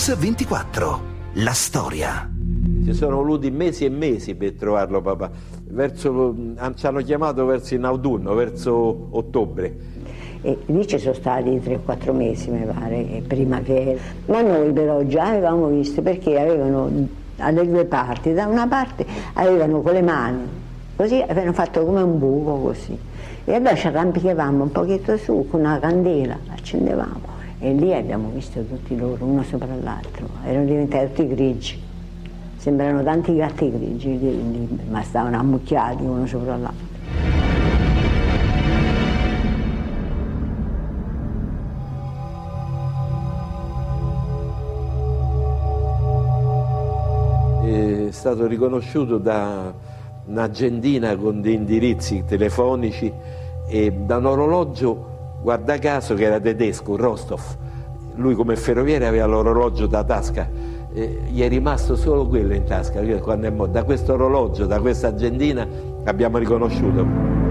Mix24. La storia. Ci sono voluti mesi e mesi per trovarlo papà. Verso, ci hanno chiamato verso in autunno, verso ottobre. E lì ci sono stati 3-4 mesi, mi pare, prima che... Ma noi però già avevamo visto perché avevano alle due parti, da una parte avevano con le mani, così avevano fatto come un buco così. E allora ci arrampicavamo un pochetto su con una candela, accendevamo e lì abbiamo visto tutti loro, uno sopra l'altro, erano diventati tutti grigi. Sembrano tanti gatti grigi, lì, lì, ma stavano ammucchiati uno sopra l'altro. È stato riconosciuto da un'agendina con dei indirizzi telefonici e da un orologio, guarda caso, che era tedesco, Rostov. Lui come ferroviere aveva l'orologio da tasca, eh, gli è rimasto solo quello in tasca. Da questo orologio, da questa agendina abbiamo riconosciuto.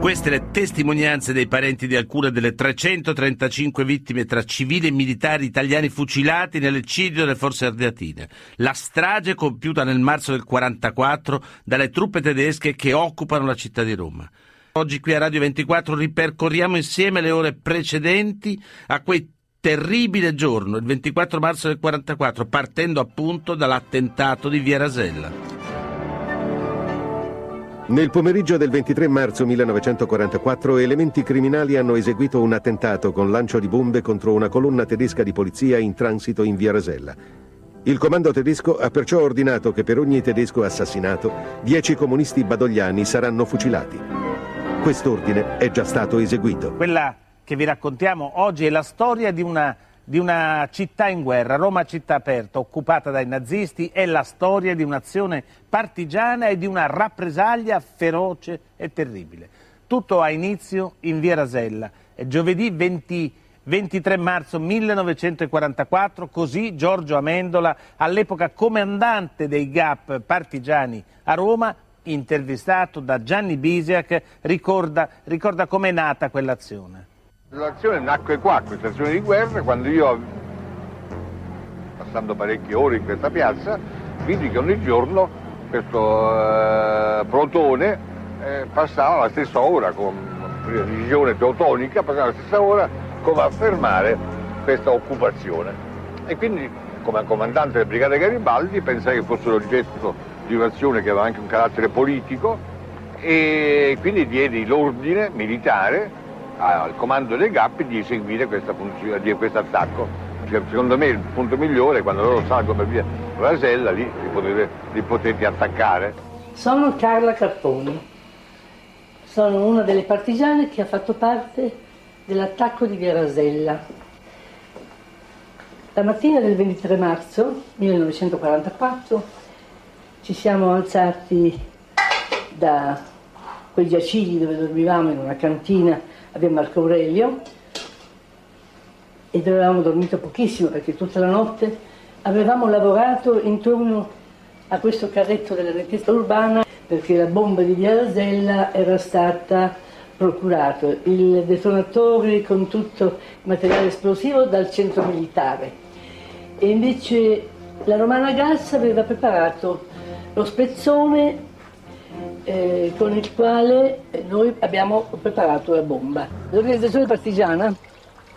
Queste le testimonianze dei parenti di alcune delle 335 vittime tra civili e militari italiani fucilati nell'eccidio delle forze ardeatine. La strage compiuta nel marzo del 1944 dalle truppe tedesche che occupano la città di Roma. Oggi qui a Radio 24 ripercorriamo insieme le ore precedenti a quei terribile giorno, il 24 marzo del 1944, partendo appunto dall'attentato di Via Rasella. Nel pomeriggio del 23 marzo 1944 elementi criminali hanno eseguito un attentato con lancio di bombe contro una colonna tedesca di polizia in transito in via Rasella. Il comando tedesco ha perciò ordinato che per ogni tedesco assassinato dieci comunisti badogliani saranno fucilati. Quest'ordine è già stato eseguito. Quella che vi raccontiamo oggi è la storia di una di una città in guerra, Roma città aperta, occupata dai nazisti, è la storia di un'azione partigiana e di una rappresaglia feroce e terribile. Tutto ha inizio in via Rasella, è giovedì 20, 23 marzo 1944, così Giorgio Amendola, all'epoca comandante dei GAP partigiani a Roma, intervistato da Gianni Bisiak, ricorda, ricorda com'è nata quell'azione. L'azione nacque qua, questa azione di guerra, quando io, passando parecchie ore in questa piazza, vidi che ogni giorno questo eh, protone eh, passava la stessa ora, con precisione teutonica, passava la stessa ora come a fermare questa occupazione. E quindi, come comandante della Brigata Garibaldi, pensai che fosse l'oggetto di un'azione che aveva anche un carattere politico e quindi diedi l'ordine militare al comando dei GAP di eseguire questa funzione, di questo attacco. Cioè, secondo me il punto migliore è quando loro salgono per via Rasella, lì li potete, li potete attaccare. Sono Carla Carponi, sono una delle partigiane che ha fatto parte dell'attacco di via Rasella. La mattina del 23 marzo 1944 ci siamo alzati da quei giacigli dove dormivamo in una cantina a Marco Aurelio ed avevamo dormito pochissimo perché tutta la notte avevamo lavorato intorno a questo carretto della richiesta urbana perché la bomba di Via Rasella era stata procurata, il detonatore con tutto il materiale esplosivo dal centro militare. E invece la Romana Gas aveva preparato lo spezzone eh, con il quale noi abbiamo preparato la bomba. L'organizzazione partigiana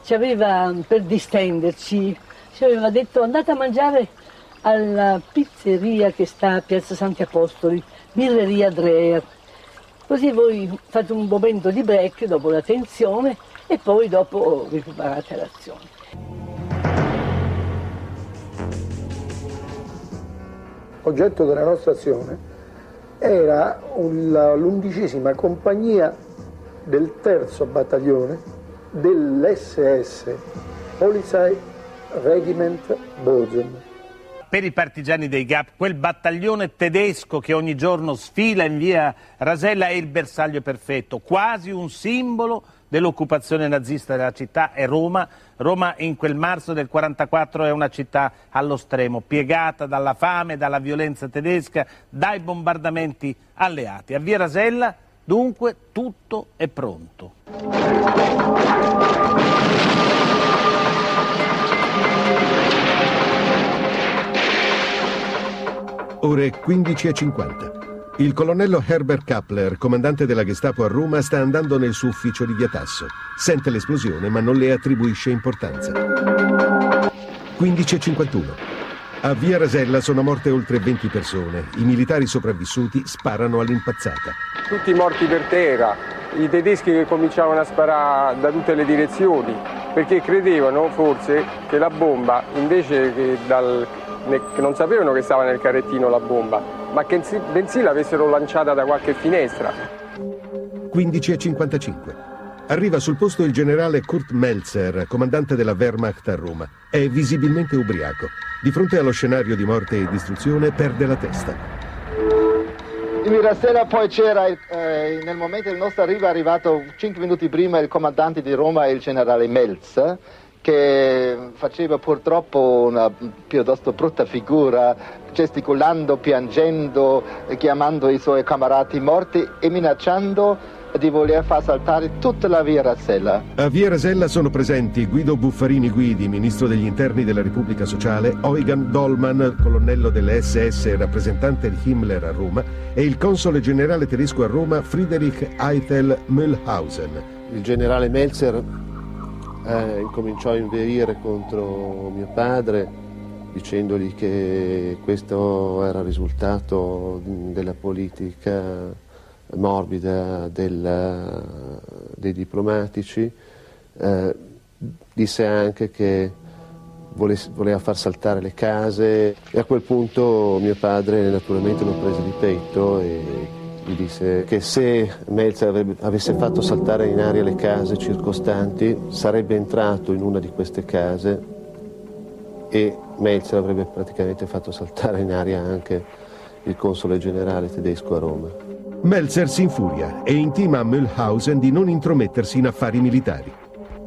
ci aveva, per distenderci, ci aveva detto andate a mangiare alla pizzeria che sta a Piazza Santi Apostoli, Birreria Dreher. Così voi fate un momento di break dopo la tensione e poi dopo vi preparate l'azione. Oggetto della nostra azione era l'undicesima compagnia del terzo battaglione dell'SS Polizei Regiment Bozen. Per i partigiani dei GAP, quel battaglione tedesco che ogni giorno sfila in via Rasella è il bersaglio perfetto, quasi un simbolo dell'occupazione nazista della città è Roma. Roma in quel marzo del 44 è una città allo stremo, piegata dalla fame, dalla violenza tedesca, dai bombardamenti alleati. A Via Rasella, dunque, tutto è pronto. ore 15.50. Il colonnello Herbert Kappler, comandante della Gestapo a Roma, sta andando nel suo ufficio di via Tasso. Sente l'esplosione ma non le attribuisce importanza. 15.51. A Via Rasella sono morte oltre 20 persone. I militari sopravvissuti sparano all'impazzata. Tutti morti per terra, i tedeschi che cominciavano a sparare da tutte le direzioni perché credevano forse che la bomba invece che, dal, che non sapevano che stava nel carrettino la bomba ma che bensì l'avessero lanciata da qualche finestra 15.55 Arriva sul posto il generale Kurt Melzer, comandante della Wehrmacht a Roma. È visibilmente ubriaco. Di fronte allo scenario di morte e distruzione perde la testa. Ieri sera poi c'era, eh, nel momento del nostro arrivo, è arrivato 5 minuti prima il comandante di Roma, il generale Melz, che faceva purtroppo una piuttosto brutta figura, gesticolando, piangendo, chiamando i suoi camarati morti e minacciando di voler far saltare tutta la via Rasella. A via Rasella sono presenti Guido Buffarini Guidi, ministro degli interni della Repubblica Sociale, Eugen Dollmann, colonnello delle SS e rappresentante di Himmler a Roma, e il console generale tedesco a Roma Friedrich Eitel Mühlhausen. Il generale Melzer eh, incominciò a inveire contro mio padre dicendogli che questo era il risultato della politica morbida del, dei diplomatici, eh, disse anche che voleva far saltare le case e a quel punto mio padre naturalmente lo prese di petto e gli disse che se Melzer avesse fatto saltare in aria le case circostanti sarebbe entrato in una di queste case e Melzer avrebbe praticamente fatto saltare in aria anche il console generale tedesco a Roma. Melzer si infuria e intima a Mühlhausen di non intromettersi in affari militari.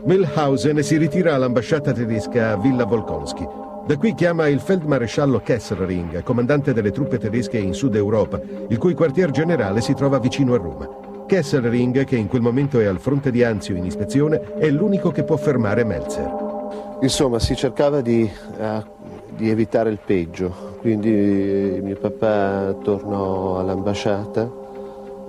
Mühlhausen si ritira all'ambasciata tedesca a Villa Volkonsky. Da qui chiama il feldmaresciallo Kesselring, comandante delle truppe tedesche in Sud Europa, il cui quartier generale si trova vicino a Roma. Kesselring, che in quel momento è al fronte di Anzio in ispezione, è l'unico che può fermare Melzer. Insomma, si cercava di, uh, di evitare il peggio, quindi mio papà tornò all'ambasciata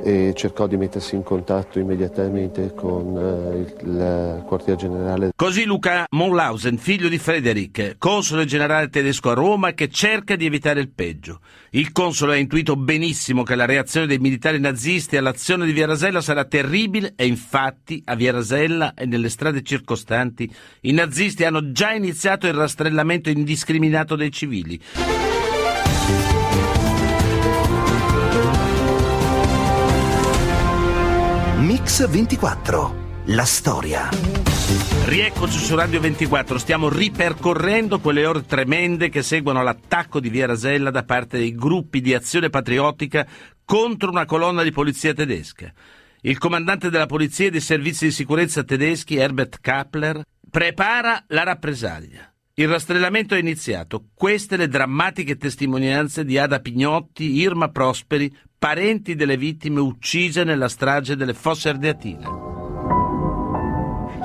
e cercò di mettersi in contatto immediatamente con eh, il quartier generale. Così Luca Monlausen, figlio di Frederick, console generale tedesco a Roma che cerca di evitare il peggio. Il console ha intuito benissimo che la reazione dei militari nazisti all'azione di Via Rasella sarà terribile e infatti a Via Rasella e nelle strade circostanti i nazisti hanno già iniziato il rastrellamento indiscriminato dei civili. Mix 24. La storia. Rieccoci su Radio 24, stiamo ripercorrendo quelle ore tremende che seguono l'attacco di Via Rasella da parte dei gruppi di azione patriottica contro una colonna di polizia tedesca. Il comandante della polizia e dei servizi di sicurezza tedeschi, Herbert Kappler, prepara la rappresaglia. Il rastrellamento è iniziato. Queste le drammatiche testimonianze di Ada Pignotti, Irma Prosperi, parenti delle vittime uccise nella strage delle Fosse Ardeatine.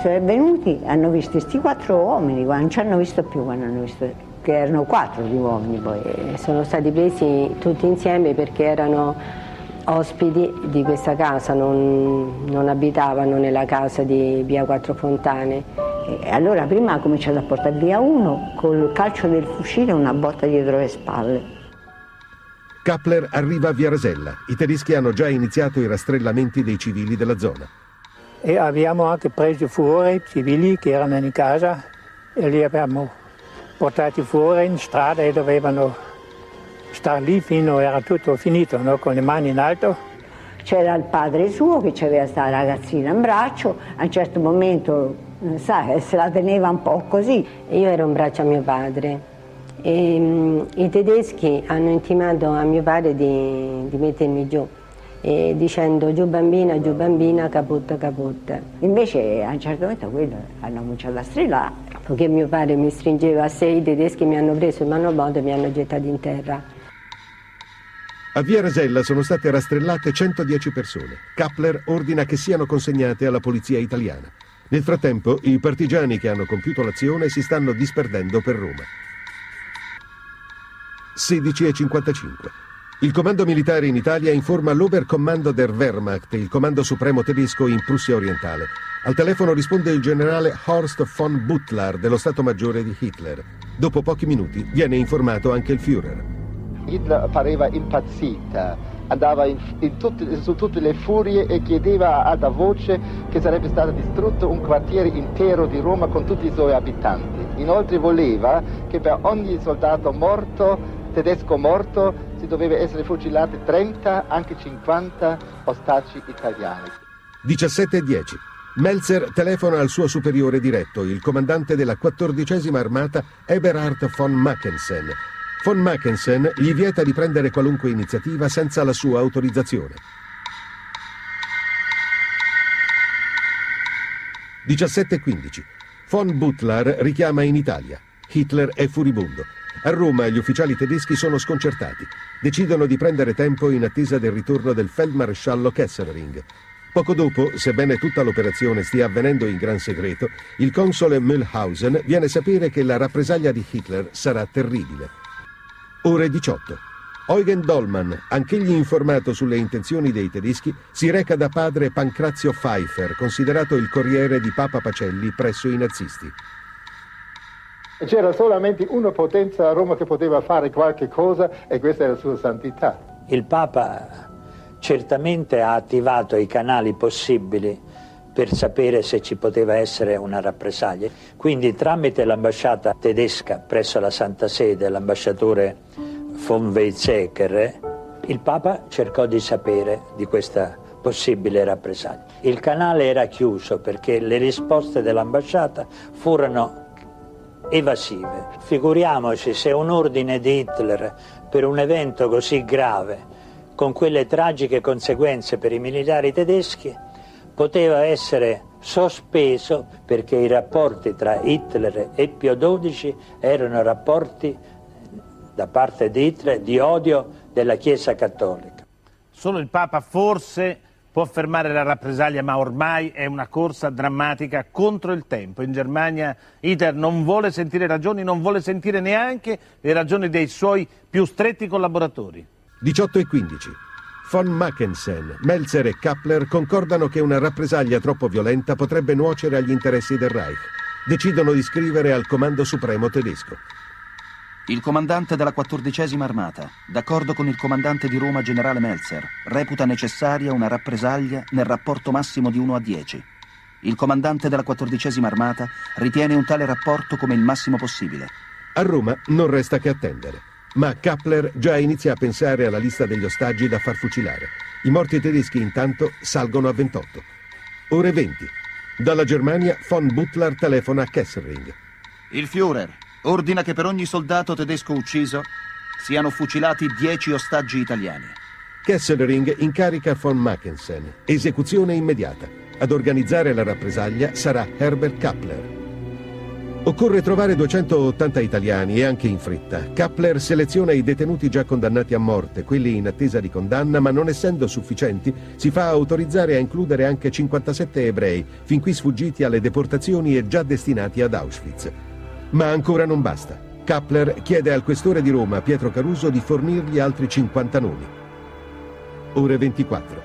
Sono venuti, hanno visto questi quattro uomini, non ci hanno visto più quando hanno visto che erano quattro di uomini poi. Sono stati presi tutti insieme perché erano ospiti di questa casa, non, non abitavano nella casa di via Quattro Fontane. E allora prima ha cominciato a portare via uno col calcio del fucile e una botta dietro le spalle. Kappler arriva a Via Rasella. I tedeschi hanno già iniziato i rastrellamenti dei civili della zona. E abbiamo anche preso fuori i civili che erano in casa e li abbiamo portati fuori in strada e dovevano stare lì fino a era tutto finito, no? con le mani in alto. C'era il padre suo che aveva questa ragazzina in braccio, a un certo momento sai, se la teneva un po' così. Io ero in braccio a mio padre e, um, I tedeschi hanno intimato a mio padre di, di mettermi giù, dicendo giù bambina, giù bambina, caputta, caputta. Invece a un certo momento quello hanno cominciato a strillare. Perché mio padre mi stringeva a sé, i tedeschi mi hanno preso il manobodo e mi hanno gettato in terra. A Via Rasella sono state rastrellate 110 persone. Kappler ordina che siano consegnate alla polizia italiana. Nel frattempo, i partigiani che hanno compiuto l'azione si stanno disperdendo per Roma. 16.55. Il comando militare in Italia informa l'Oberkommando der Wehrmacht, il comando supremo tedesco in Prussia orientale. Al telefono risponde il generale Horst von Butlar dello Stato Maggiore di Hitler. Dopo pochi minuti viene informato anche il Führer. Hitler pareva impazzita, andava in, in tutti, su tutte le furie e chiedeva ad alta voce che sarebbe stato distrutto un quartiere intero di Roma con tutti i suoi abitanti. Inoltre voleva che per ogni soldato morto, tedesco morto, si doveva essere fucilati 30, anche 50 ostaggi italiani. 17.10. Melzer telefona al suo superiore diretto, il comandante della quattordicesima armata Eberhard von Mackensen. Von Mackensen gli vieta di prendere qualunque iniziativa senza la sua autorizzazione. 17.15. Von Butlar richiama in Italia. Hitler è furibondo. A Roma gli ufficiali tedeschi sono sconcertati. Decidono di prendere tempo in attesa del ritorno del feldmaresciallo Kesselring. Poco dopo, sebbene tutta l'operazione stia avvenendo in gran segreto, il console Mühlhausen viene a sapere che la rappresaglia di Hitler sarà terribile. Ore 18. Eugen Dollmann, anch'egli informato sulle intenzioni dei tedeschi, si reca da padre Pancrazio Pfeiffer, considerato il corriere di Papa Pacelli presso i nazisti. C'era solamente una potenza a Roma che poteva fare qualche cosa e questa era la sua santità. Il Papa certamente ha attivato i canali possibili per sapere se ci poteva essere una rappresaglia. Quindi tramite l'ambasciata tedesca presso la Santa Sede, l'ambasciatore von Weizsäcker, il Papa cercò di sapere di questa possibile rappresaglia. Il canale era chiuso perché le risposte dell'ambasciata furono evasive. Figuriamoci se un ordine di Hitler per un evento così grave, con quelle tragiche conseguenze per i militari tedeschi, poteva essere sospeso perché i rapporti tra Hitler e Pio XII erano rapporti da parte di Hitler di odio della Chiesa Cattolica. Solo il Papa forse può fermare la rappresaglia, ma ormai è una corsa drammatica contro il tempo. In Germania Hitler non vuole sentire ragioni, non vuole sentire neanche le ragioni dei suoi più stretti collaboratori. 18 e 15. Von Mackensen, Melzer e Kappler concordano che una rappresaglia troppo violenta potrebbe nuocere agli interessi del Reich. Decidono di scrivere al Comando Supremo tedesco. Il comandante della quattordicesima armata, d'accordo con il comandante di Roma generale Melzer, reputa necessaria una rappresaglia nel rapporto massimo di 1 a 10. Il comandante della quattordicesima armata ritiene un tale rapporto come il massimo possibile. A Roma non resta che attendere. Ma Kappler già inizia a pensare alla lista degli ostaggi da far fucilare. I morti tedeschi intanto salgono a 28. Ore 20. Dalla Germania von Butler telefona a Kesselring. Il Führer ordina che per ogni soldato tedesco ucciso siano fucilati 10 ostaggi italiani. Kesselring incarica von Mackensen. Esecuzione immediata. Ad organizzare la rappresaglia sarà Herbert Kappler. Occorre trovare 280 italiani e anche in fretta. Kappler seleziona i detenuti già condannati a morte, quelli in attesa di condanna, ma non essendo sufficienti, si fa autorizzare a includere anche 57 ebrei, fin qui sfuggiti alle deportazioni e già destinati ad Auschwitz. Ma ancora non basta. Kappler chiede al questore di Roma, Pietro Caruso, di fornirgli altri 50 nomi. Ore 24.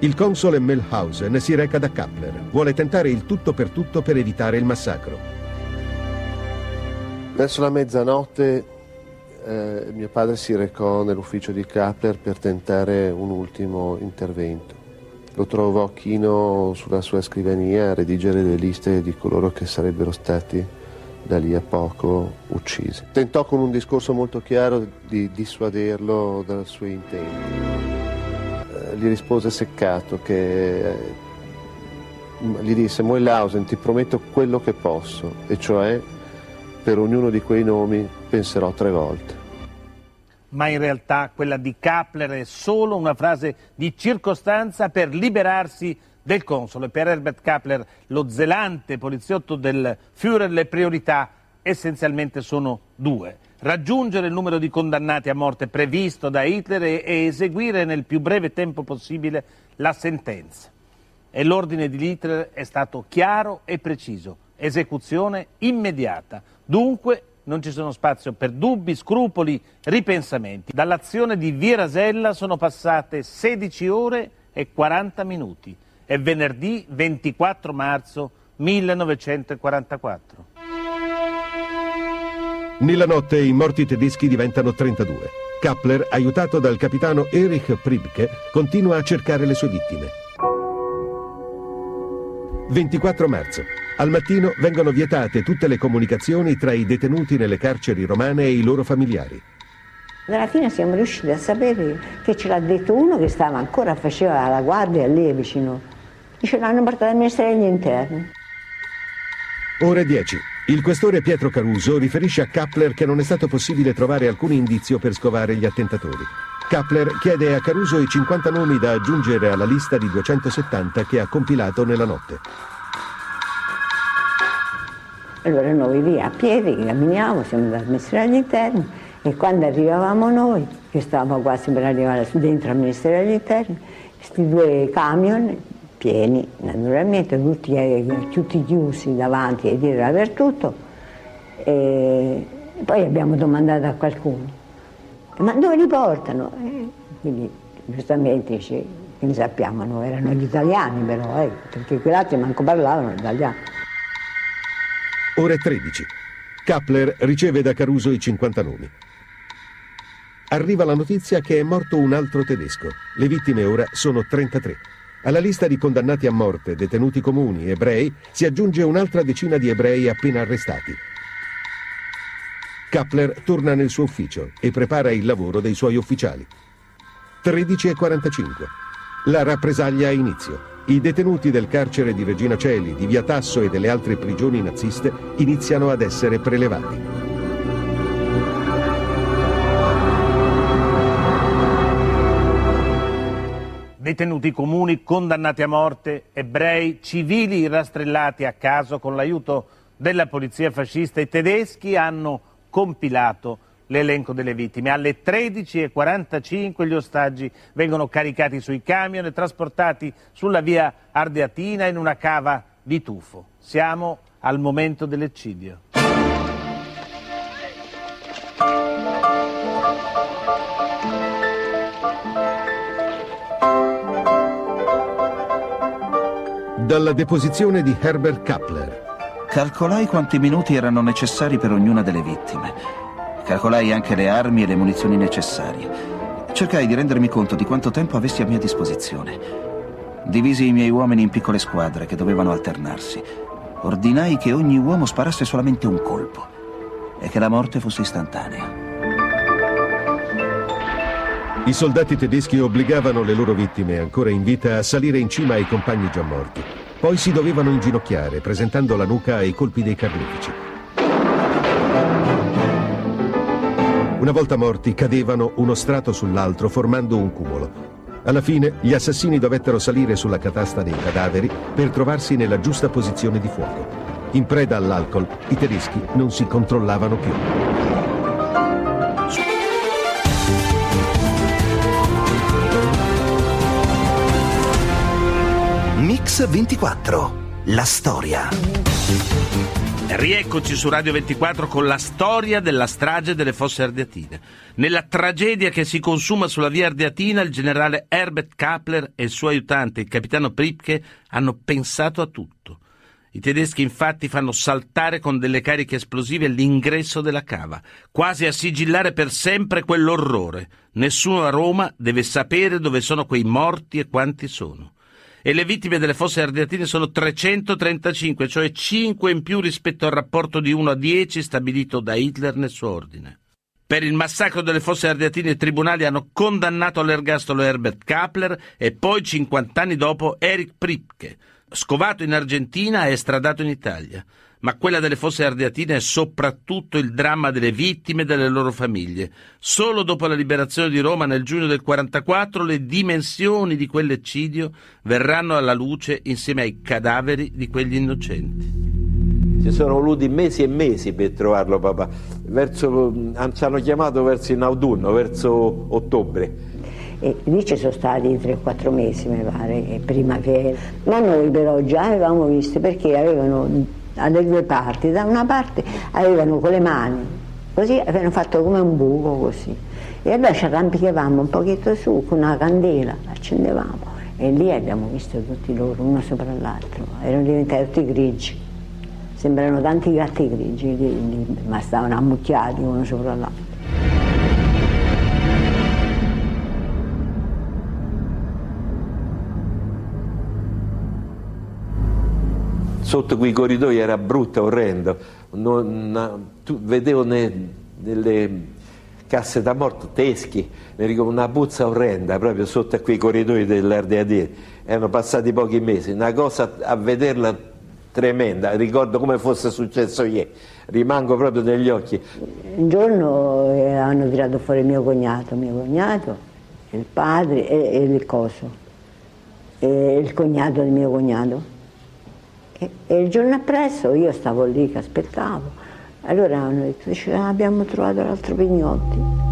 Il console Melhausen si reca da Kappler. Vuole tentare il tutto per tutto per evitare il massacro. Verso la mezzanotte eh, mio padre si recò nell'ufficio di Kappler per tentare un ultimo intervento. Lo trovò chino sulla sua scrivania a redigere le liste di coloro che sarebbero stati da lì a poco uccisi. Tentò con un discorso molto chiaro di dissuaderlo dai suoi intenti. Eh, gli rispose seccato che eh, gli disse Moellhausen ti prometto quello che posso, e cioè per ognuno di quei nomi penserò tre volte. Ma in realtà quella di Kappler è solo una frase di circostanza per liberarsi del console. Per Herbert Kappler, lo zelante poliziotto del Führer, le priorità essenzialmente sono due. Raggiungere il numero di condannati a morte previsto da Hitler e, e eseguire nel più breve tempo possibile la sentenza. E l'ordine di Hitler è stato chiaro e preciso. Esecuzione immediata. Dunque non ci sono spazio per dubbi, scrupoli, ripensamenti. Dall'azione di Via Rasella sono passate 16 ore e 40 minuti. È venerdì 24 marzo 1944. Nella notte i morti tedeschi diventano 32. Kappler, aiutato dal capitano Erich Pribke, continua a cercare le sue vittime. 24 marzo. Al mattino vengono vietate tutte le comunicazioni tra i detenuti nelle carceri romane e i loro familiari. Alla fine siamo riusciti a sapere che ce l'ha detto uno che stava ancora, faceva la guardia lì vicino. Dice l'hanno portato al Ministero degli Interni. Ore 10. Il questore Pietro Caruso riferisce a Kappler che non è stato possibile trovare alcun indizio per scovare gli attentatori. Kappler chiede a Caruso i 50 nomi da aggiungere alla lista di 270 che ha compilato nella notte. Allora noi lì a piedi camminiamo, siamo dal Ministero degli Interni e quando arrivavamo noi, che stavamo quasi per arrivare dentro al Ministero degli Interni, questi due camion pieni naturalmente, tutti, eh, tutti chiusi davanti e dietro dappertutto e poi abbiamo domandato a qualcuno, ma dove li portano? E quindi giustamente dice, che ne sappiamo, no? erano gli italiani però, eh, perché quell'altro manco parlavano italiano. Ore 13. Kappler riceve da Caruso i 50 nomi. Arriva la notizia che è morto un altro tedesco. Le vittime ora sono 33. Alla lista di condannati a morte, detenuti comuni, ebrei, si aggiunge un'altra decina di ebrei appena arrestati. Kappler torna nel suo ufficio e prepara il lavoro dei suoi ufficiali. 13.45. La rappresaglia ha inizio. I detenuti del carcere di Regina Celi, di Via Tasso e delle altre prigioni naziste iniziano ad essere prelevati. Detenuti comuni condannati a morte, ebrei, civili rastrellati a caso con l'aiuto della polizia fascista, i tedeschi hanno compilato l'elenco delle vittime. Alle 13.45 gli ostaggi vengono caricati sui camion e trasportati sulla via Ardeatina in una cava di tufo. Siamo al momento dell'eccidio. Dalla deposizione di Herbert Kappler. Calcolai quanti minuti erano necessari per ognuna delle vittime. Calcolai anche le armi e le munizioni necessarie. Cercai di rendermi conto di quanto tempo avessi a mia disposizione. Divisi i miei uomini in piccole squadre che dovevano alternarsi. Ordinai che ogni uomo sparasse solamente un colpo e che la morte fosse istantanea. I soldati tedeschi obbligavano le loro vittime ancora in vita a salire in cima ai compagni già morti. Poi si dovevano inginocchiare, presentando la nuca ai colpi dei carnefici. Una volta morti, cadevano uno strato sull'altro, formando un cumulo. Alla fine, gli assassini dovettero salire sulla catasta dei cadaveri per trovarsi nella giusta posizione di fuoco. In preda all'alcol, i tedeschi non si controllavano più. Mix 24. La storia. Rieccoci su Radio 24 con la storia della strage delle fosse ardeatine. Nella tragedia che si consuma sulla via Ardeatina, il generale Herbert Kappler e il suo aiutante, il capitano Pripke, hanno pensato a tutto. I tedeschi infatti fanno saltare con delle cariche esplosive l'ingresso della cava, quasi a sigillare per sempre quell'orrore. Nessuno a Roma deve sapere dove sono quei morti e quanti sono e le vittime delle fosse ardeatine sono 335, cioè 5 in più rispetto al rapporto di 1 a 10 stabilito da Hitler nel suo ordine. Per il massacro delle fosse ardeatine i tribunali hanno condannato all'ergastolo Herbert Kappler e poi 50 anni dopo Erich Pripke, scovato in Argentina e estradato in Italia ma quella delle fosse ardeatine è soprattutto il dramma delle vittime e delle loro famiglie. Solo dopo la liberazione di Roma nel giugno del 44 le dimensioni di quell'eccidio verranno alla luce insieme ai cadaveri di quegli innocenti. Ci sono voluti mesi e mesi per trovarlo papà. Verso, ci hanno chiamato verso in autunno, verso ottobre. E lì ci sono stati 3-4 mesi, mi pare, prima che... Ma noi però già avevamo visto perché avevano alle due parti, da una parte avevano con le mani, così avevano fatto come un buco così. E allora ci arrampicavamo un pochetto su con una candela, accendevamo e lì abbiamo visto tutti loro, uno sopra l'altro, erano diventati tutti grigi, sembrano tanti gatti grigi, lì, lì, ma stavano ammucchiati uno sopra l'altro. Sotto quei corridoi era brutto, orrendo. Non, vedevo ne, nelle casse da morto teschi, una puzza orrenda proprio sotto a quei corridoi dell'Ardeadire. Erano passati pochi mesi, una cosa a vederla tremenda, ricordo come fosse successo ieri, rimango proprio negli occhi. Un giorno eh, hanno tirato fuori mio cognato, mio cognato, il padre e, e il coso, e il cognato di mio cognato e, il giorno appresso io stavo lì che aspettavo. Allora hanno detto, ah, abbiamo trovato l'altro Pignotti.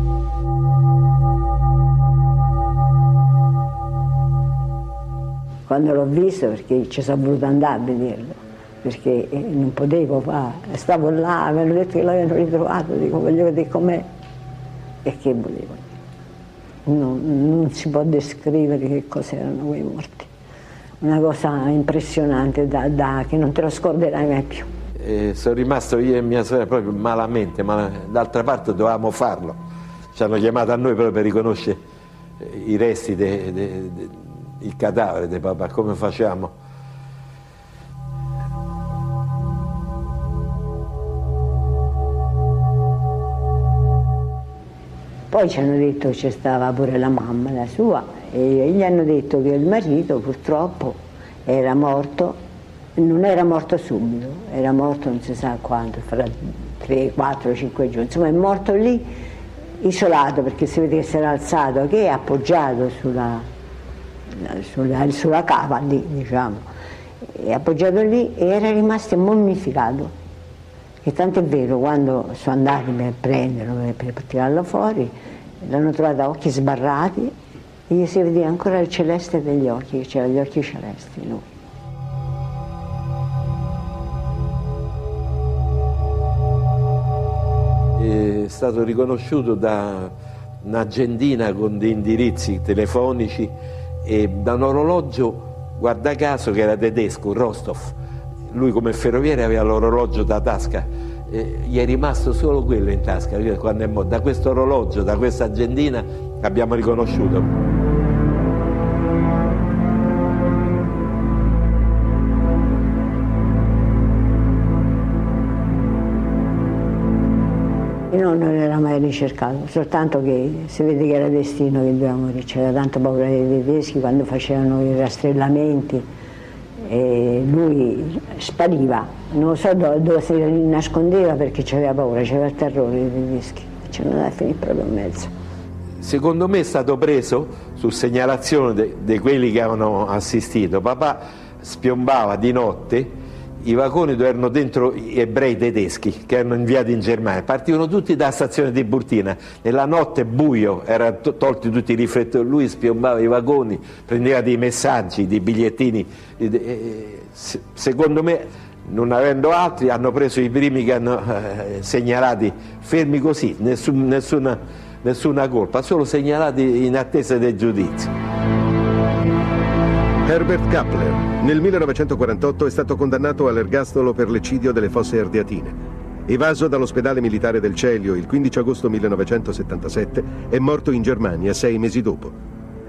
Quando l'ho visto, perché ci sono voluto andare a vederlo, perché eh, non potevo fare, stavo là, mi hanno detto che l'avevano ritrovato, dico voglio vedere com'è. E che volevo? Non, non si può descrivere che cos'erano quei morti una cosa impressionante da, da, che non te lo scorderai mai più. Eh, sono rimasto io e mia sorella proprio malamente, ma d'altra parte dovevamo farlo. Ci hanno chiamato a noi proprio per riconoscere i resti, de, de, de, il cadavere di papà, come facciamo? Poi ci hanno detto che c'è stava pure la mamma, la sua, e gli hanno detto che il marito purtroppo era morto, non era morto subito, era morto non si sa quanto, fra 3, 4, 5 giorni, insomma è morto lì isolato perché si vede che si era alzato, che è appoggiato sulla, sulla, sulla cava lì, diciamo, è appoggiato lì e era rimasto mummificato. E tanto è vero, quando sono andati per prenderlo, per, per tirarlo fuori, l'hanno trovato a occhi sbarrati gli si vedeva ancora il celeste degli occhi, che c'era gli occhi celesti lui. È stato riconosciuto da un'agendina con dei indirizzi telefonici e da un orologio, guarda caso, che era tedesco, Rostov lui come ferroviere aveva l'orologio da tasca, eh, gli è rimasto solo quello in tasca, quando è morto. Da questo orologio, da questa agendina abbiamo riconosciuto. No, non era mai ricercato, soltanto che si vede che era destino che doveva morire, c'era tanta paura dei tedeschi quando facevano i rastrellamenti e lui spariva, non so dove, dove si nascondeva perché c'aveva paura, c'aveva il terrore dei tedeschi, ci hanno dato a finire proprio in mezzo. Secondo me è stato preso su segnalazione di quelli che avevano assistito. Papà spiombava di notte, i vagoni dove erano dentro gli ebrei tedeschi che erano inviati in Germania, partivano tutti dalla stazione di Burtina, nella notte buio, erano tolti tutti i riflettori, lui spiombava i vagoni, prendeva dei messaggi, dei bigliettini, secondo me non avendo altri hanno preso i primi che hanno eh, segnalati fermi così, nessun, nessuna, nessuna colpa, solo segnalati in attesa del giudizio. Herbert Kappler nel 1948 è stato condannato all'ergastolo per l'eccidio delle fosse ardeatine. Evaso dall'ospedale militare del Celio il 15 agosto 1977, è morto in Germania sei mesi dopo.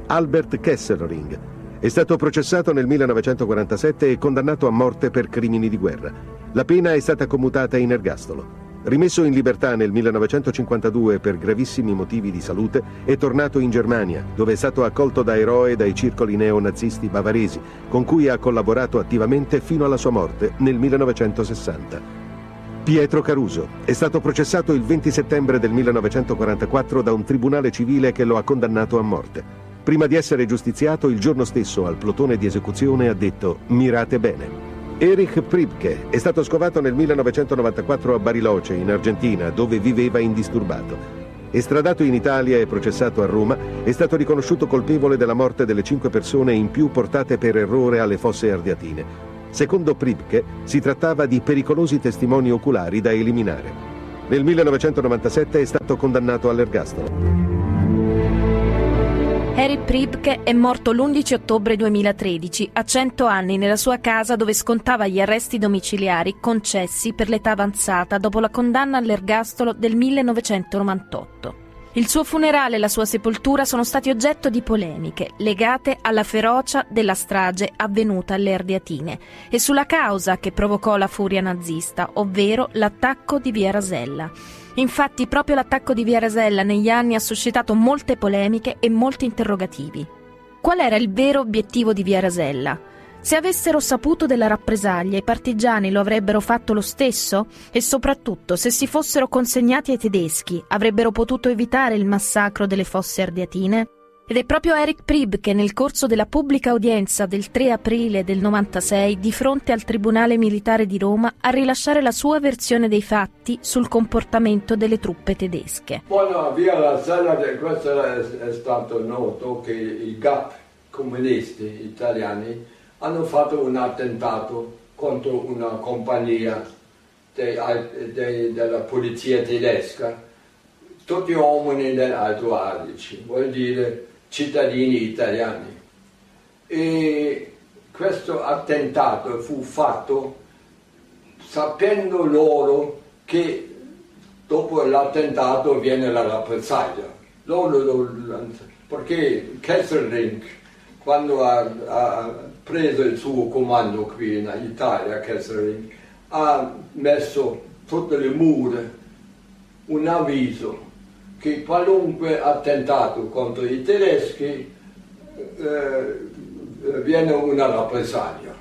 Albert Kesselring è stato processato nel 1947 e condannato a morte per crimini di guerra. La pena è stata commutata in ergastolo. Rimesso in libertà nel 1952 per gravissimi motivi di salute, è tornato in Germania, dove è stato accolto da eroe dai circoli neonazisti bavaresi, con cui ha collaborato attivamente fino alla sua morte nel 1960. Pietro Caruso è stato processato il 20 settembre del 1944 da un tribunale civile che lo ha condannato a morte. Prima di essere giustiziato, il giorno stesso al plotone di esecuzione ha detto mirate bene. Erich Pribke è stato scovato nel 1994 a Bariloce, in Argentina, dove viveva indisturbato. Estradato in Italia e processato a Roma, è stato riconosciuto colpevole della morte delle cinque persone in più portate per errore alle fosse ardeatine. Secondo Pribke si trattava di pericolosi testimoni oculari da eliminare. Nel 1997 è stato condannato all'ergastolo. Eric Pribke è morto l'11 ottobre 2013, a 100 anni, nella sua casa dove scontava gli arresti domiciliari concessi per l'età avanzata dopo la condanna all'ergastolo del 1998. Il suo funerale e la sua sepoltura sono stati oggetto di polemiche legate alla ferocia della strage avvenuta alle Ardeatine e sulla causa che provocò la furia nazista, ovvero l'attacco di Via Rasella. Infatti proprio l'attacco di Via Rasella negli anni ha suscitato molte polemiche e molti interrogativi. Qual era il vero obiettivo di Via Rasella? Se avessero saputo della rappresaglia, i partigiani lo avrebbero fatto lo stesso? E soprattutto, se si fossero consegnati ai tedeschi, avrebbero potuto evitare il massacro delle fosse ardeatine? Ed è proprio Eric Prib che nel corso della pubblica udienza del 3 aprile del 96 di fronte al Tribunale Militare di Roma a rilasciare la sua versione dei fatti sul comportamento delle truppe tedesche. Buona via la sala, questo è, è stato noto che i GAP comunisti italiani hanno fatto un attentato contro una compagnia de, de, della polizia tedesca, tutti uomini dell'Alto Adige, vuol dire cittadini italiani. E questo attentato fu fatto sapendo loro che dopo l'attentato viene la rappresaglia. Loro, perché Kesselring, quando ha, ha, preso il suo comando qui in Italia, Kesselring, ha messo tutte le mura un avviso che qualunque attentato contro i tedeschi eh, viene una rappresaglia.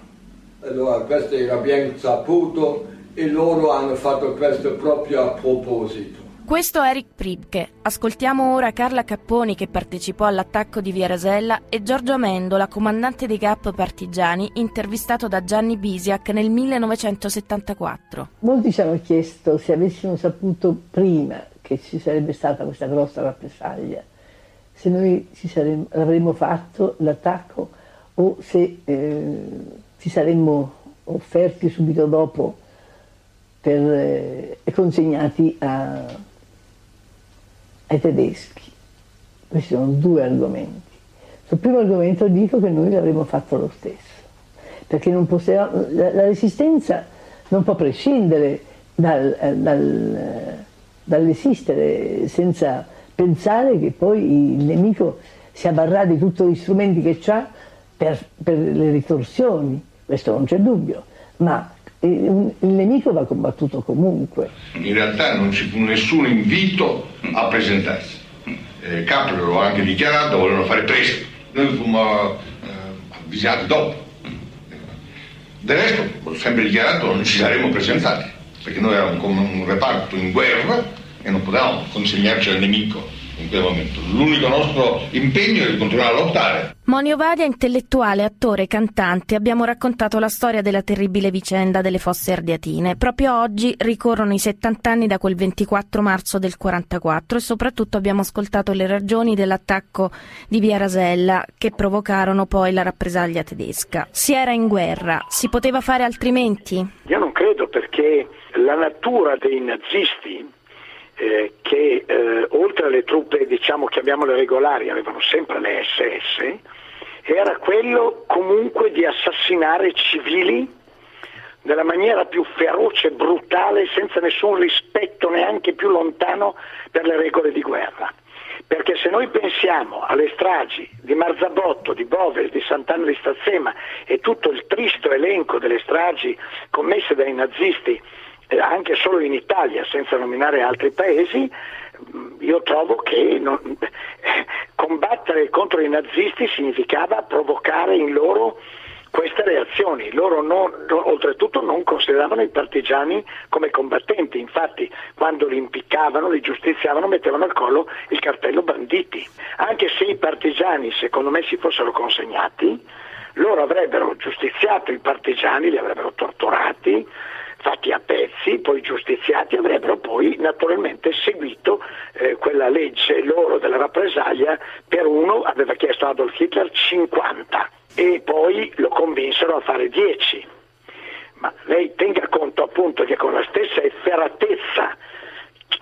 Allora questo era ben saputo e loro hanno fatto questo proprio a proposito. Questo è Eric Pribke. Ascoltiamo ora Carla Capponi che partecipò all'attacco di Via Rasella e Giorgio Amendola, comandante dei GAP partigiani, intervistato da Gianni Bisiak nel 1974. Molti ci hanno chiesto se avessimo saputo prima che ci sarebbe stata questa grossa rappresaglia, se noi saremmo, avremmo fatto l'attacco o se eh, ci saremmo offerti subito dopo per, eh, e consegnati a, ai tedeschi. Questi sono due argomenti. Sul primo argomento dico che noi l'avremmo fatto lo stesso, perché poteva, la, la, resistenza non può prescindere dal, dal dall'esistere senza pensare che poi il nemico si avvarrà di tutti gli strumenti che ha per, per, le ritorsioni, questo non c'è dubbio, ma il, nemico va combattuto comunque. In realtà non ci fu nessun invito a presentarsi. Eh, Capri lo ha anche dichiarato, volevano fare presto, noi fummo eh, avvisati dopo. Del resto, ho sempre dichiarato, non ci saremmo presentati perché noi eravamo come un reparto in guerra e non potevamo consegnarci al nemico in quel momento. L'unico nostro impegno è di continuare a lottare. Monio Vadia, intellettuale, attore, cantante, abbiamo raccontato la storia della terribile vicenda delle fosse ardeatine. Proprio oggi ricorrono i 70 anni da quel 24 marzo del 44 e soprattutto abbiamo ascoltato le ragioni dell'attacco di Via Rasella che provocarono poi la rappresaglia tedesca. Si era in guerra, si poteva fare altrimenti? Io non credo perché la natura dei nazisti eh, che eh, oltre alle truppe, diciamo, chiamiamole regolari, avevano sempre le SS, era quello comunque di assassinare civili nella maniera più feroce brutale, senza nessun rispetto neanche più lontano per le regole di guerra. Perché se noi pensiamo alle stragi di Marzabotto, di Bovel, di Sant'Anna di Stazzema e tutto il tristo elenco delle stragi commesse dai nazisti anche solo in Italia, senza nominare altri paesi, mm, io trovo che non, eh, combattere contro i nazisti significava provocare in loro queste reazioni. Loro non, oltretutto non consideravano i partigiani come combattenti, infatti quando li impiccavano, li giustiziavano, mettevano al collo il cartello banditi. Anche se i partigiani, secondo me, si fossero consegnati, loro avrebbero giustiziato i partigiani, li avrebbero torturati, fatti a pezzi, poi giustiziati, avrebbero poi naturalmente seguito eh, quella legge loro della rappresaglia per uno, aveva chiesto Adolf Hitler 50 e poi lo convinsero a fare 10. ma lei tenga conto appunto che con la stessa efferatezza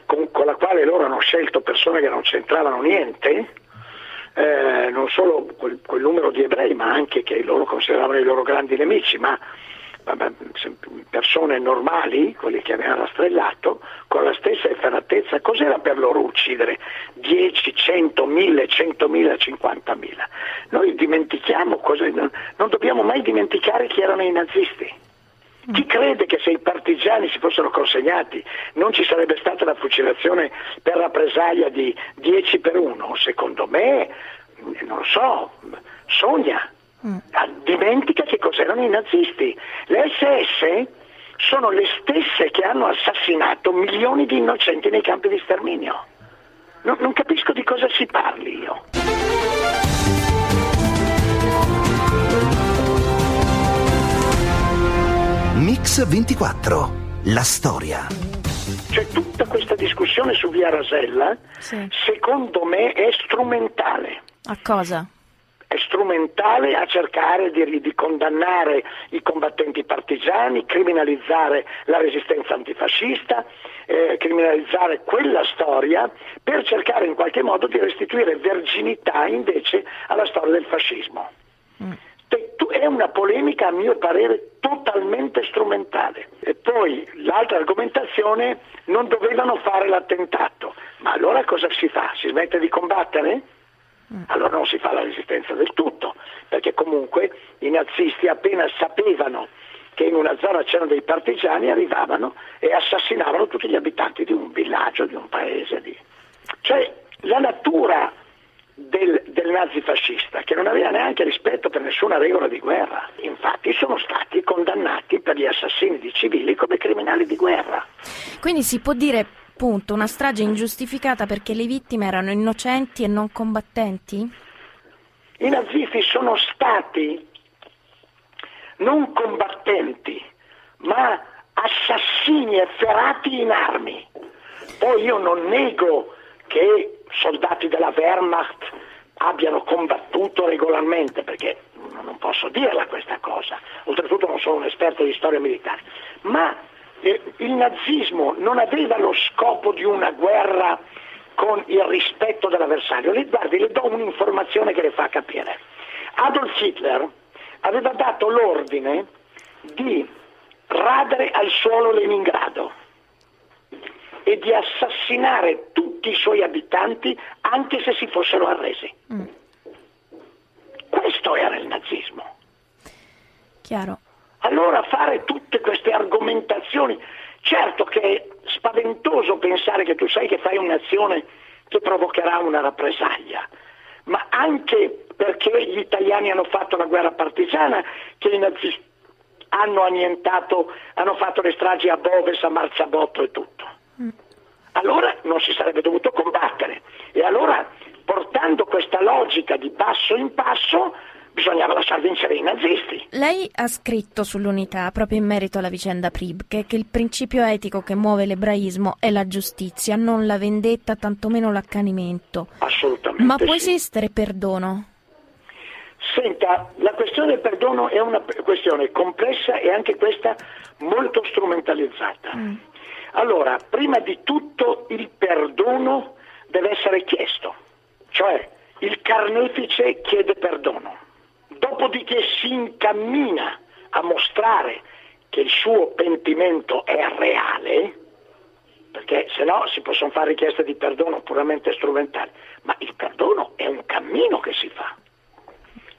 con, con la quale loro hanno scelto persone che non c'entravano niente, eh, non solo quel, quel, numero di ebrei, ma anche che loro consideravano i loro grandi nemici, ma persone normali, quelli che avevano rastrellato, con la stessa efferatezza, cos'era per loro uccidere 10, 100, 1000, 100.000, 50.000? Noi dimentichiamo, cosa, non, non dobbiamo mai dimenticare chi erano i nazisti. Chi crede che se i partigiani si fossero consegnati non ci sarebbe stata la fucilazione per rappresaglia di 10 per 1? Secondo me, non lo so, sogna. Mm. Dimentica che cos'erano i nazisti. Le SS sono le stesse che hanno assassinato milioni di innocenti nei campi di sterminio. non, non capisco di cosa si parli io. Mix 24, la storia. Cioè tutta questa discussione su Via Rasella, sì. secondo me, è strumentale. A cosa? È strumentale a cercare di, di, condannare i combattenti partigiani, criminalizzare la resistenza antifascista, eh, criminalizzare quella storia per cercare in qualche modo di restituire verginità invece alla storia del fascismo. Mm è una polemica a mio parere totalmente strumentale. E poi l'altra argomentazione, non dovevano fare l'attentato, ma allora cosa si fa? Si smette di combattere? Mm. Allora non si fa la resistenza del tutto, perché comunque i nazisti appena sapevano che in una zona c'erano dei partigiani arrivavano e assassinavano tutti gli abitanti di un villaggio, di un paese. Di... Cioè la natura del, del nazifascista che non aveva neanche rispetto per nessuna regola di guerra. Infatti sono stati condannati per gli assassini di civili come criminali di guerra. Quindi si può dire appunto una strage ingiustificata perché le vittime erano innocenti e non combattenti? I nazisti sono stati non combattenti, ma assassini efferati in armi. Poi io non nego che soldati della Wehrmacht abbiano combattuto regolarmente, perché non posso dirla questa cosa, oltretutto non sono un esperto di storia militare, ma il nazismo non aveva lo scopo di una guerra con il rispetto dell'avversario. Le, guardi, le do un'informazione che le fa capire. Adolf Hitler aveva dato l'ordine di radere al suolo Leningrado e di assassinare tutti i suoi abitanti anche se si fossero arresi. Mm. Questo era il nazismo. Chiaro. Allora fare tutte queste argomentazioni, certo che è spaventoso pensare che tu sai che fai un'azione che provocherà una rappresaglia, ma anche perché gli italiani hanno fatto la guerra partigiana, che i nazisti hanno annientato, hanno fatto le stragi a Boves, a Marzabotto e tutto allora non si sarebbe dovuto combattere. E allora, portando questa logica di passo in passo, bisognava lasciar vincere i nazisti. Lei ha scritto sull'unità, proprio in merito alla vicenda Pribke, che il principio etico che muove l'ebraismo è la giustizia, non la vendetta, tantomeno l'accanimento. Assolutamente. Ma può sì. esistere perdono? Senta, la questione del perdono è una questione complessa e anche questa molto strumentalizzata. Mm. Allora, prima di tutto il perdono deve essere chiesto, cioè il carnefice chiede perdono, dopodiché si incammina a mostrare che il suo pentimento è reale, perché se no si possono fare richieste di perdono puramente strumentali, ma il perdono è un cammino che si fa.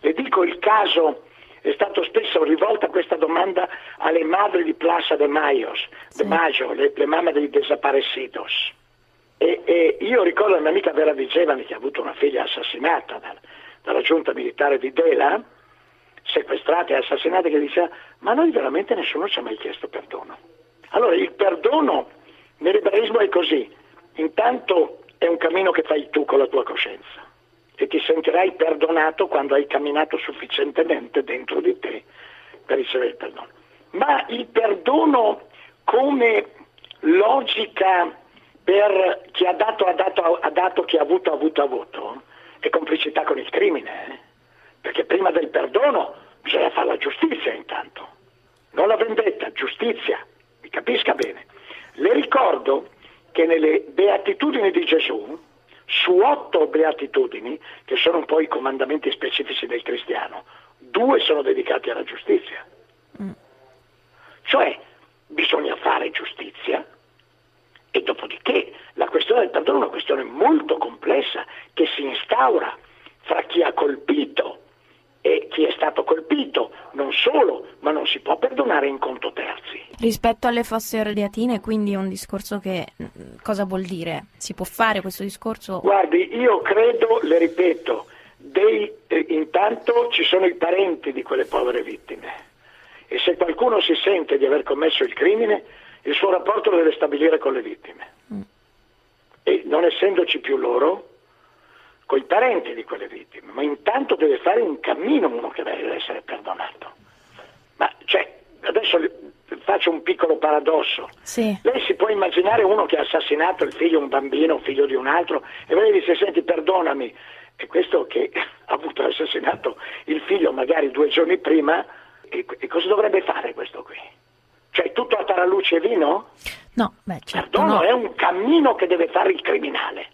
Le dico il caso è stato spesso rivolta questa domanda alle madri di Plaza de, Mayos, de Mayo, le, le mamme dei desaparecidos. E, e, io ricordo la mia amica Vera Di Gevani che ha avuto una figlia assassinata da, dalla giunta militare di Dela, sequestrata e assassinata, che diceva ma noi veramente nessuno ci ha mai chiesto perdono. Allora il perdono nell'ebraismo è così, intanto è un cammino che fai tu con la tua coscienza e ti sentirai perdonato quando hai camminato sufficientemente dentro di te per ricevere il perdono. Ma il perdono come logica per chi ha dato, ha dato, ha dato, chi ha avuto, ha avuto, ha avuto, è complicità con il crimine, eh? perché prima del perdono bisogna fare la giustizia intanto, non la vendetta, giustizia, mi capisca bene. Le ricordo che nelle beatitudini di Gesù, su otto beatitudini, che sono un po' i comandamenti specifici del cristiano, due sono dedicati alla giustizia. Cioè bisogna fare giustizia e dopodiché la questione del perdono è una questione molto complessa che si instaura fra chi ha colpito e chi è stato colpito, non solo, ma non si può perdonare in conto terzi. Rispetto alle fosse ardeatine, quindi è un discorso che mm, cosa vuol dire? Si può fare questo discorso? Guardi, io credo, le ripeto, dei, eh, intanto ci sono i parenti di quelle povere vittime e se qualcuno si sente di aver commesso il crimine, il suo rapporto lo deve stabilire con le vittime. Mm. E non essendoci più loro, con i parenti di quelle vittime, ma intanto deve fare un cammino uno che deve essere perdonato. Ma cioè, adesso faccio un piccolo paradosso. Sì. Lei si può immaginare uno che ha assassinato il figlio, un bambino, un figlio di un altro, e lei dice, senti, perdonami. E questo che ha avuto assassinato il figlio magari due giorni prima, e, e cosa dovrebbe fare questo qui? Cioè tutto a taralluce e vino? No, beh, certo, Perdono no. è un cammino che deve fare il criminale.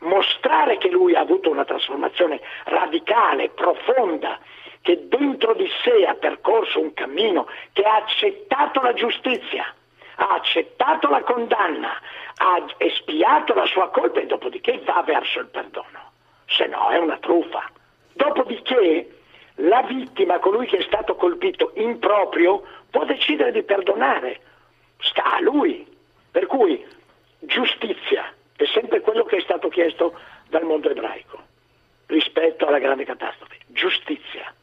Mostrare che lui ha avuto una trasformazione radicale, profonda, che dentro di sé ha percorso un cammino, che ha accettato la giustizia, ha accettato la condanna, ha espiato la sua colpa e dopodiché va verso il perdono. Se no è una truffa. Dopodiché la vittima, colui che è stato colpito in proprio, può decidere di perdonare. Sta a lui. Per cui giustizia è sempre quello che è stato chiesto dal mondo ebraico rispetto alla grande catastrofe. Giustizia.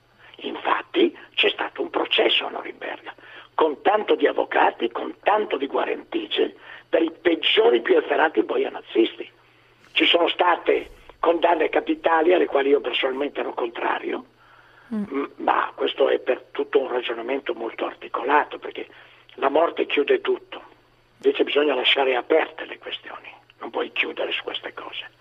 Infatti c'è stato un processo a Norimberga con tanto di avvocati, con tanto di guarentigie per i peggiori più efferati boia nazisti. Ci sono state condanne capitali alle quali io personalmente ero contrario, Mm, ma questo è per tutto un ragionamento molto articolato, perché la morte chiude tutto, invece bisogna lasciare aperte le questioni, non puoi chiudere su queste cose.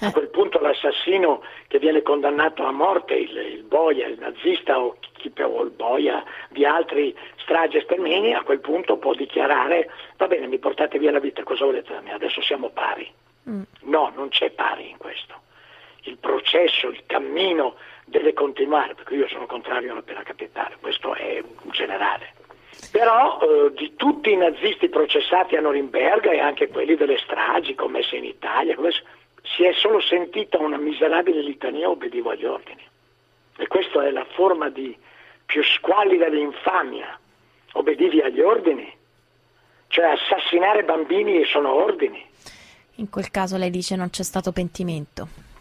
A quel punto l'assassino che viene condannato a morte, il, il boia, il nazista o, chi, o il boia di altri stragi e stermini, a quel punto può dichiarare va bene mi portate via la vita, cosa volete da me? Adesso siamo pari. Mm. No, non c'è pari in questo. Il processo, il cammino deve continuare, perché io sono contrario alla pena capitale, questo è un generale. Però eh, di tutti i nazisti processati a Norimberga e anche quelli delle stragi commesse in Italia, come, si è solo sentita una miserabile litania obbedivo agli ordini. E questa è la forma di più squallida di infamia. Obbedivi agli ordini, cioè assassinare bambini sono ordini. In quel caso lei dice non c'è stato pentimento.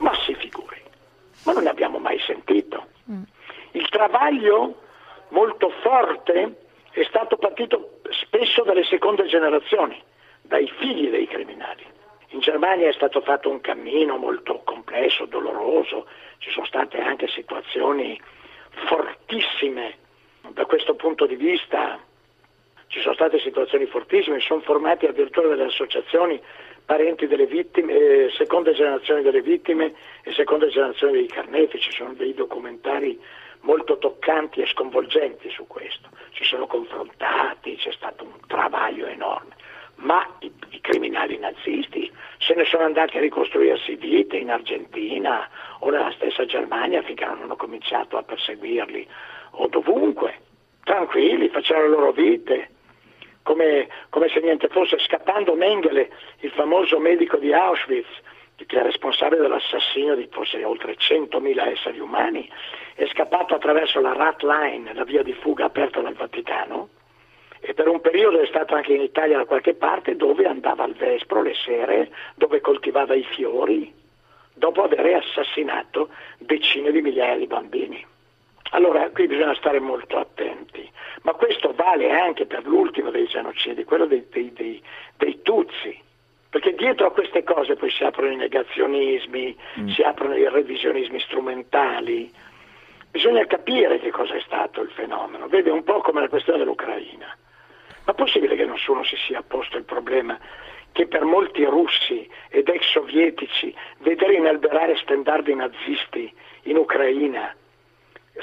Ma non ne abbiamo mai sentito. Il travaglio molto forte è stato partito spesso dalle seconde generazioni, dai figli dei criminali. In Germania è stato fatto un cammino molto complesso, doloroso, ci sono state anche situazioni fortissime da questo punto di vista, ci sono state situazioni fortissime, sono formati addirittura delle associazioni parenti delle vittime, eh, seconda generazione delle vittime e seconda generazione dei carnefici, ci sono dei documentari molto toccanti e sconvolgenti su questo, ci sono confrontati, c'è stato un travaglio enorme, ma i, i criminali nazisti se ne sono andati a ricostruirsi vite in Argentina o nella stessa Germania finché non hanno cominciato a perseguirli. O dovunque, tranquilli, facevano le loro vite, come, come, se niente fosse, scappando Mengele, il famoso medico di Auschwitz, che è responsabile dell'assassinio di forse oltre 100.000 esseri umani, è scappato attraverso la Rat Line, la via di fuga aperta dal Vaticano, e per un periodo è stato anche in Italia da qualche parte dove andava al Vespro le sere, dove coltivava i fiori, dopo aver assassinato decine di migliaia di bambini. Allora qui bisogna stare molto attenti, ma questo vale anche per l'ultimo dei genocidi, quello dei, dei, dei, dei Tutsi, perché dietro a queste cose poi si aprono i negazionismi, mm. si aprono i revisionismi strumentali, bisogna capire che cosa è stato il fenomeno, vede un po' come la questione dell'Ucraina. Ma è possibile che nessuno si sia posto il problema che per molti russi ed ex sovietici vedere inalberare stendardi nazisti in Ucraina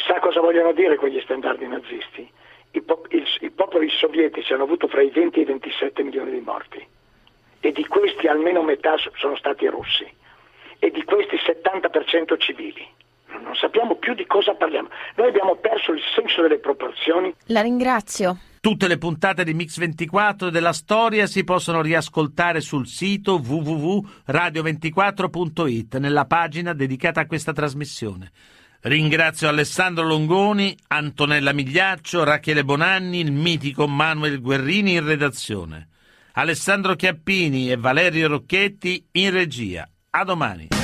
Sa cosa vogliono dire quegli stendardi nazisti? I, po- il, I popoli sovietici hanno avuto fra i 20 e i 27 milioni di morti e di questi almeno metà sono stati russi e di questi 70% civili. Non sappiamo più di cosa parliamo. Noi abbiamo perso il senso delle proporzioni. La ringrazio. Tutte le puntate di Mix24 della storia si possono riascoltare sul sito www.radio24.it nella pagina dedicata a questa trasmissione. Ringrazio Alessandro Longoni, Antonella Migliaccio, Rachele Bonanni, il mitico Manuel Guerrini in redazione. Alessandro Chiappini e Valerio Rocchetti in regia. A domani.